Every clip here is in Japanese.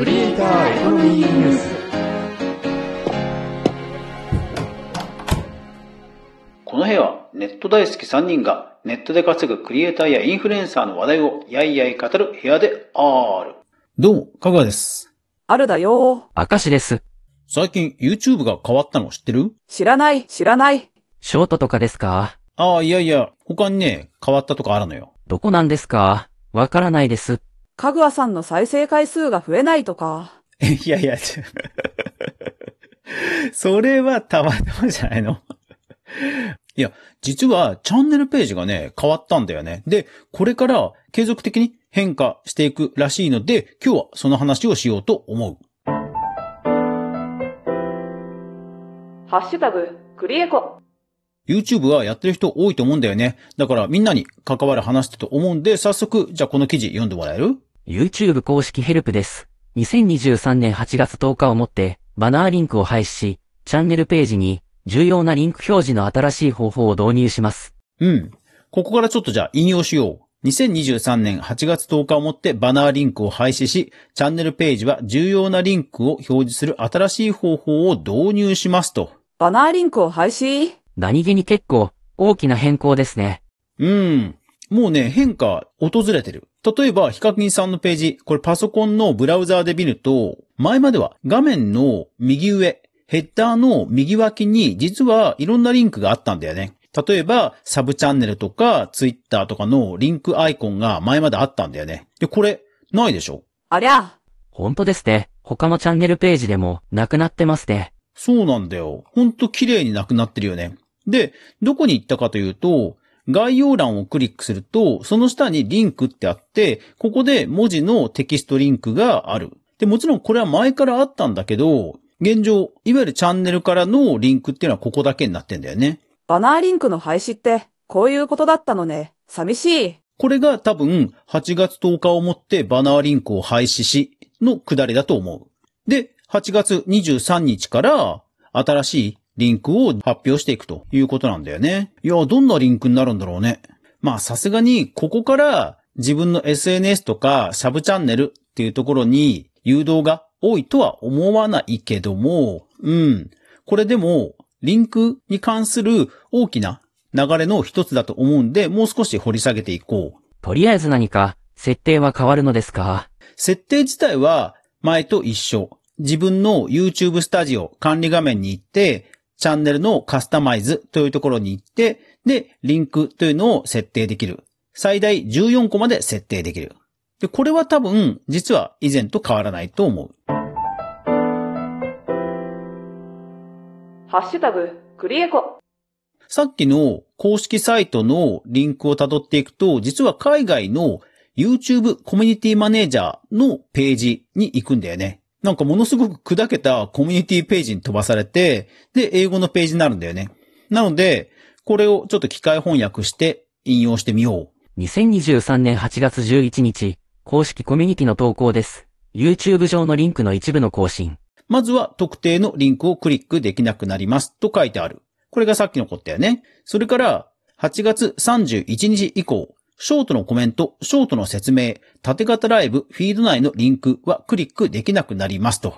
クリエイターエコノミーニュースこの部屋はネット大好き3人がネットで稼ぐクリエイターやインフルエンサーの話題をやいやい語る部屋である。どうも、かぐわです。あるだよ。明石です。最近 YouTube が変わったの知ってる？知らない、知らない。ショートとかですか？ああ、いやいや、他にね、変わったとかあるのよ。どこなんですか？わからないです。かぐわさんの再生回数が増えないとか。いやいや、それはたまたまじゃないの？いや、実はチャンネルページがね、変わったんだよね。で、これから継続的に変化していくらしいので、今日はその話をしようと思う。ハッシュタグ、クリエコ。YouTube はやってる人多いと思うんだよね。だからみんなに関わる話だと思うんで、早速、じゃあこの記事読んでもらえる？YouTube 公式ヘルプです。2023年8月10日をもって、バナーリンクを廃止し、チャンネルページに重要なリンク表示の新しい方法を導入します。うん。ここからちょっとじゃあ引用しよう。2023年8月10日をもってバナーリンクを廃止し、チャンネルページは重要なリンクを表示する新しい方法を導入しますと。バナーリンクを廃止何気に結構大きな変更ですね。うん。もうね、変化訪れてる。例えば、ヒカキンさんのページ、これパソコンのブラウザーで見ると、前までは画面の右上、ヘッダーの右脇に実はいろんなリンクがあったんだよね。例えば、サブチャンネルとか、ツイッターとかのリンクアイコンが前まであったんだよね。で、これ、ないでしょ？ありゃ。本当ですね。他のチャンネルページでもなくなってますね。そうなんだよ。ほんと綺麗になくなってるよね。で、どこに行ったかというと、概要欄をクリックすると、その下にリンクってあって、ここで文字のテキストリンクがある。で、もちろんこれは前からあったんだけど、現状、いわゆるチャンネルからのリンクっていうのはここだけになってんだよね。バナーリンクの廃止って、こういうことだったのね。寂しい。これが多分、8月10日をもってバナーリンクを廃止し、の下りだと思う。で、8月23日から、新しいリンクを発表していくということなんだよね。いや、どんなリンクになるんだろうね。まあ、さすがに、ここから自分の SNS とかサブチャンネルっていうところに誘導が多いとは思わないけども、うん。これでも、リンクに関する大きな流れの一つだと思うんで、もう少し掘り下げていこう。とりあえず何か設定は変わるのですか？設定自体は前と一緒。自分の YouTube スタジオ管理画面に行って、チャンネルのカスタマイズというところに行って、で、リンクというのを設定できる。最大14個まで設定できる。で、これは多分、実は以前と変わらないと思う。ハッシュタグ、クリエコ。さっきの公式サイトのリンクを辿っていくと、実は海外の YouTube コミュニティマネージャーのページに行くんだよね。なんかものすごく砕けたコミュニティページに飛ばされて、で、英語のページになるんだよね。なので、これをちょっと機械翻訳して引用してみよう。2023年8月11日、公式コミュニティの投稿です。YouTube 上のリンクの一部の更新。まずは特定のリンクをクリックできなくなりますと書いてある。これがさっきのことだよね。それから、8月31日以降、ショートのコメント、ショートの説明、縦型ライブ、フィード内のリンクはクリックできなくなりますと。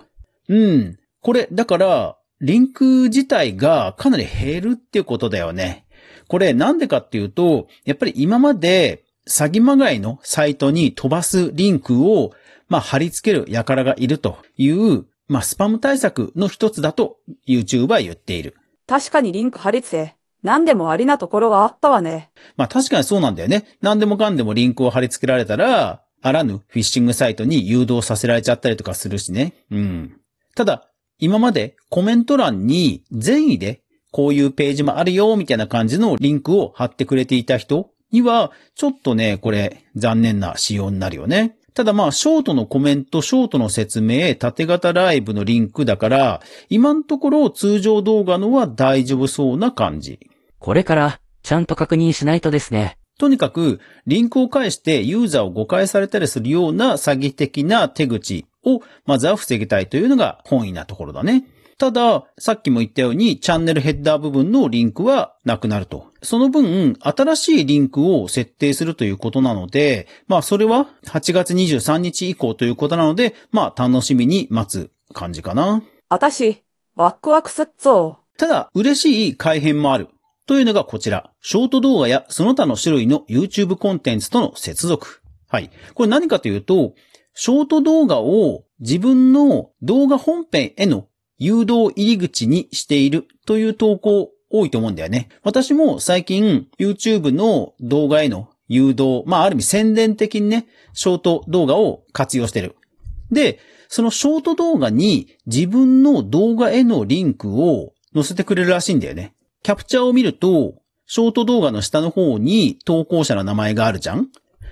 うん。これ、だから、リンク自体がかなり減るっていうことだよね。これなんでかっていうと、やっぱり今まで詐欺まがいのサイトに飛ばすリンクを、まあ貼り付ける輩がいるという、まあスパム対策の一つだと YouTube は言っている。確かにリンク貼り付け、何でもありなところはあったわね。まあ確かにそうなんだよね。何でもかんでもリンクを貼り付けられたら、あらぬフィッシングサイトに誘導させられちゃったりとかするしね。うん。ただ、今までコメント欄に善意でこういうページもあるよみたいな感じのリンクを貼ってくれていた人には、ちょっとね、これ残念な仕様になるよね。ただまあ、ショートのコメント、ショートの説明、縦型ライブのリンクだから、今のところ通常動画のは大丈夫そうな感じ。これから、ちゃんと確認しないとですね。とにかく、リンクを介してユーザーを誤解されたりするような詐欺的な手口を、まずは防ぎたいというのが本意なところだね。ただ、さっきも言ったように、チャンネルヘッダー部分のリンクはなくなるとその分、新しいリンクを設定するということなので、まあ、それは8月23日以降ということなので、まあ、楽しみに待つ感じかな。あたし、ワクワクすっぞ。ただ、嬉しい改変もある。というのがこちら。ショート動画やその他の種類の YouTube コンテンツとの接続。はい。これ何かというと、ショート動画を自分の動画本編への誘導入り口にしているという投稿多いと思うんだよね。私も最近 YouTube の動画への誘導、まあある意味宣伝的にね、ショート動画を活用してる。で、そのショート動画に自分の動画へのリンクを載せてくれるらしいんだよね。キャプチャーを見ると、ショート動画の下の方に投稿者の名前があるじゃん？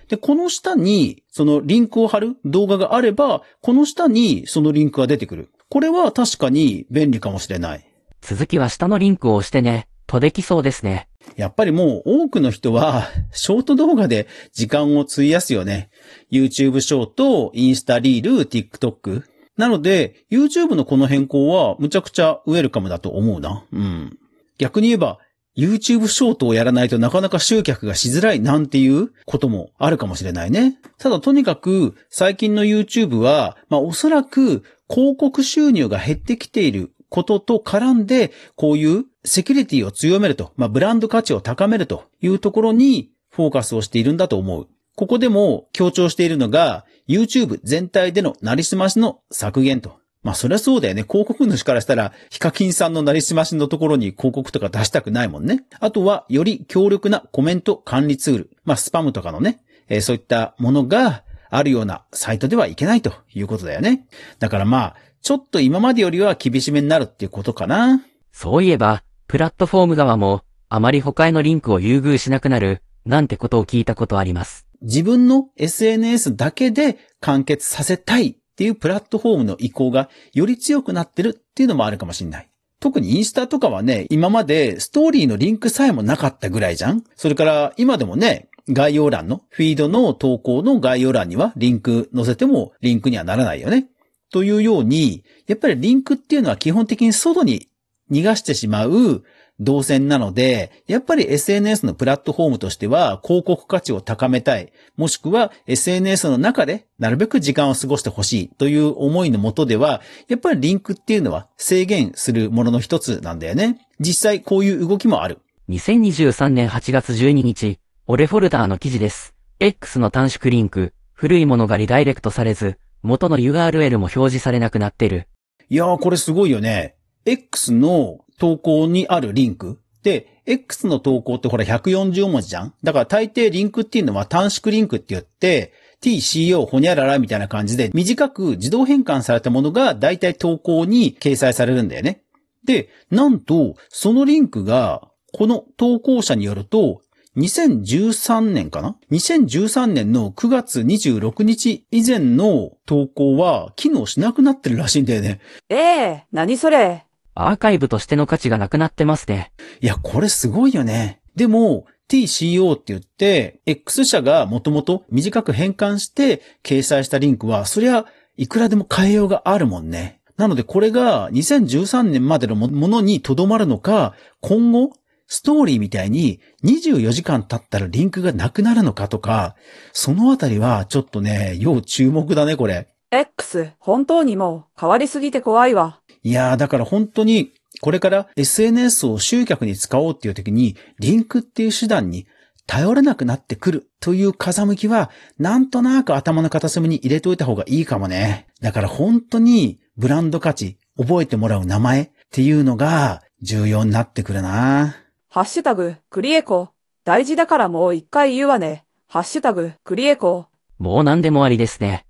で、この下に、そのリンクを貼る動画があれば、この下にそのリンクが出てくる。これは確かに便利かもしれない。続きは下のリンクを押してね、とできそうですね。やっぱりもう多くの人は、ショート動画で時間を費やすよね。YouTube ショート、インスタリール、TikTok。なので、YouTube のこの変更はむちゃくちゃウェルカムだと思うな。うん。逆に言えば、YouTube ショートをやらないとなかなか集客がしづらいなんていうこともあるかもしれないね。ただとにかく最近の YouTube は、まあおそらく広告収入が減ってきていることと絡んで、こういうセキュリティを強めると、まあブランド価値を高めるというところにフォーカスをしているんだと思う。ここでも強調しているのが、YouTube 全体でのなりすましの削減と。まあそりゃそうだよね。広告主からしたら、ヒカキンさんのなりすましのところに広告とか出したくないもんね。あとは、より強力なコメント管理ツール。まあスパムとかのね、えー、そういったものがあるようなサイトではいけないということだよね。だからまあ、ちょっと今までよりは厳しめになるっていうことかな。そういえば、プラットフォーム側も、あまり他へのリンクを優遇しなくなる、なんてことを聞いたことあります。自分の SNS だけで完結させたいっていうプラットフォームの意向がより強くなってるっていうのもあるかもしれない。特にインスタとかはね、今までストーリーのリンクさえもなかったぐらいじゃんそれから今でもね、概要欄の、フィードの投稿の概要欄にはリンク載せてもリンクにはならないよね。というように、やっぱりリンクっていうのは基本的に外に逃がしてしまう動線なので、やっぱり SNS のプラットフォームとしては広告価値を高めたい、もしくは SNS の中でなるべく時間を過ごしてほしいという思いのもとでは、やっぱりリンクっていうのは制限するものの一つなんだよね。実際こういう動きもある。2023年8月12日、オレフォルダーの記事です。X の短縮リンク、古いものがリダイレクトされず、元の URL も表示されなくなってる。いやーこれすごいよね。X の投稿にあるリンク。で、X の投稿ってほら140文字じゃん？だから大抵リンクっていうのは短縮リンクって言って、TCO ほにゃららみたいな感じで短く自動変換されたものが大体投稿に掲載されるんだよね。で、なんと、そのリンクが、この投稿者によると、2013年かな ?2013 年の9月26日以前の投稿は機能しなくなってるらしいんだよね。ええ何それ？アーカイブとしての価値がなくなってますね。いや、これすごいよね。でも、TCO って言って、X 社がもともと短く変換して掲載したリンクは、そりゃ、いくらでも変えようがあるもんね。なのでこれが2013年までのものに留まるのか、今後、ストーリーみたいに24時間経ったらリンクがなくなるのかとか、そのあたりはちょっとね、要注目だね、これ。X、本当にもう変わりすぎて怖いわ。いやー、だから本当に、これから SNS を集客に使おうっていう時に、リンクっていう手段に頼れなくなってくるという風向きは、なんとなく頭の片隅に入れといた方がいいかもね。だから本当にブランド価値、覚えてもらう名前っていうのが重要になってくるな。ハッシュタグ、クリエコ。大事だからもう一回言うわね。ハッシュタグ、クリエコ。もう何でもありですね。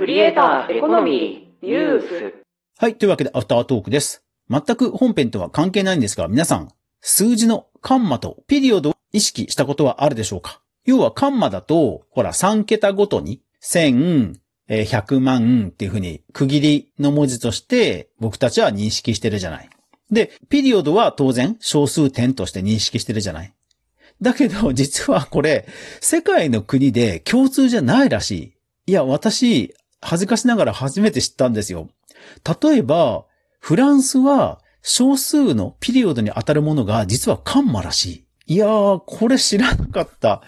クリエイターエコノミーニュース。はい。というわけで、アフタートークです。全く本編とは関係ないんですが、皆さん、数字のカンマとピリオドを意識したことはあるでしょうか？要はカンマだと、ほら、3桁ごとに、1000、100万っていうふうに区切りの文字として僕たちは認識してるじゃない。で、ピリオドは当然小数点として認識してるじゃない。だけど、実はこれ、世界の国で共通じゃないらしい。いや、私、恥ずかしながら初めて知ったんですよ。例えば、フランスは少数のピリオドに当たるものが実はカンマらしい。いやー、これ知らなかった。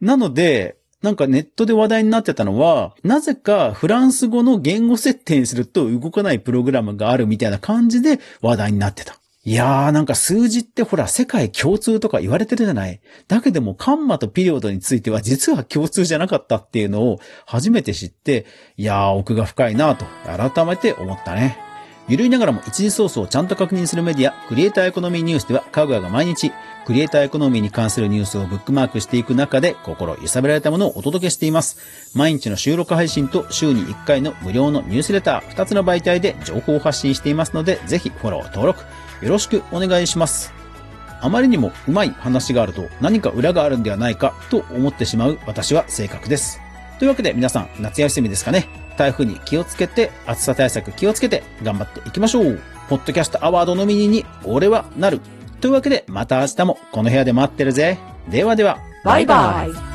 なので、なんかネットで話題になってたのは、なぜかフランス語の言語設定にすると動かないプログラムがあるみたいな感じで話題になってた。いやーなんか数字ってほら世界共通とか言われてるじゃない？だけどもカンマとピリオドについては実は共通じゃなかったっていうのを初めて知って、いやー奥が深いなと改めて思ったね。ゆるいながらも一時ソースをちゃんと確認するメディア、クリエイターエコノミーニュースでは、かぐやが毎日、クリエイターエコノミーに関するニュースをブックマークしていく中で、心揺さぶられたものをお届けしています。毎日の収録配信と週に1回の無料のニュースレター、2つの媒体で情報を発信していますので、ぜひフォロー登録、よろしくお願いします。あまりにもうまい話があると何か裏があるんではないかと思ってしまう私は性格です。というわけで皆さん夏休みですかね。台風に気をつけて、暑さ対策気をつけて頑張っていきましょう。ポッドキャストアワードノミニに俺はなる。というわけでまた明日もこの部屋で待ってるぜ。ではでは。バイバイ。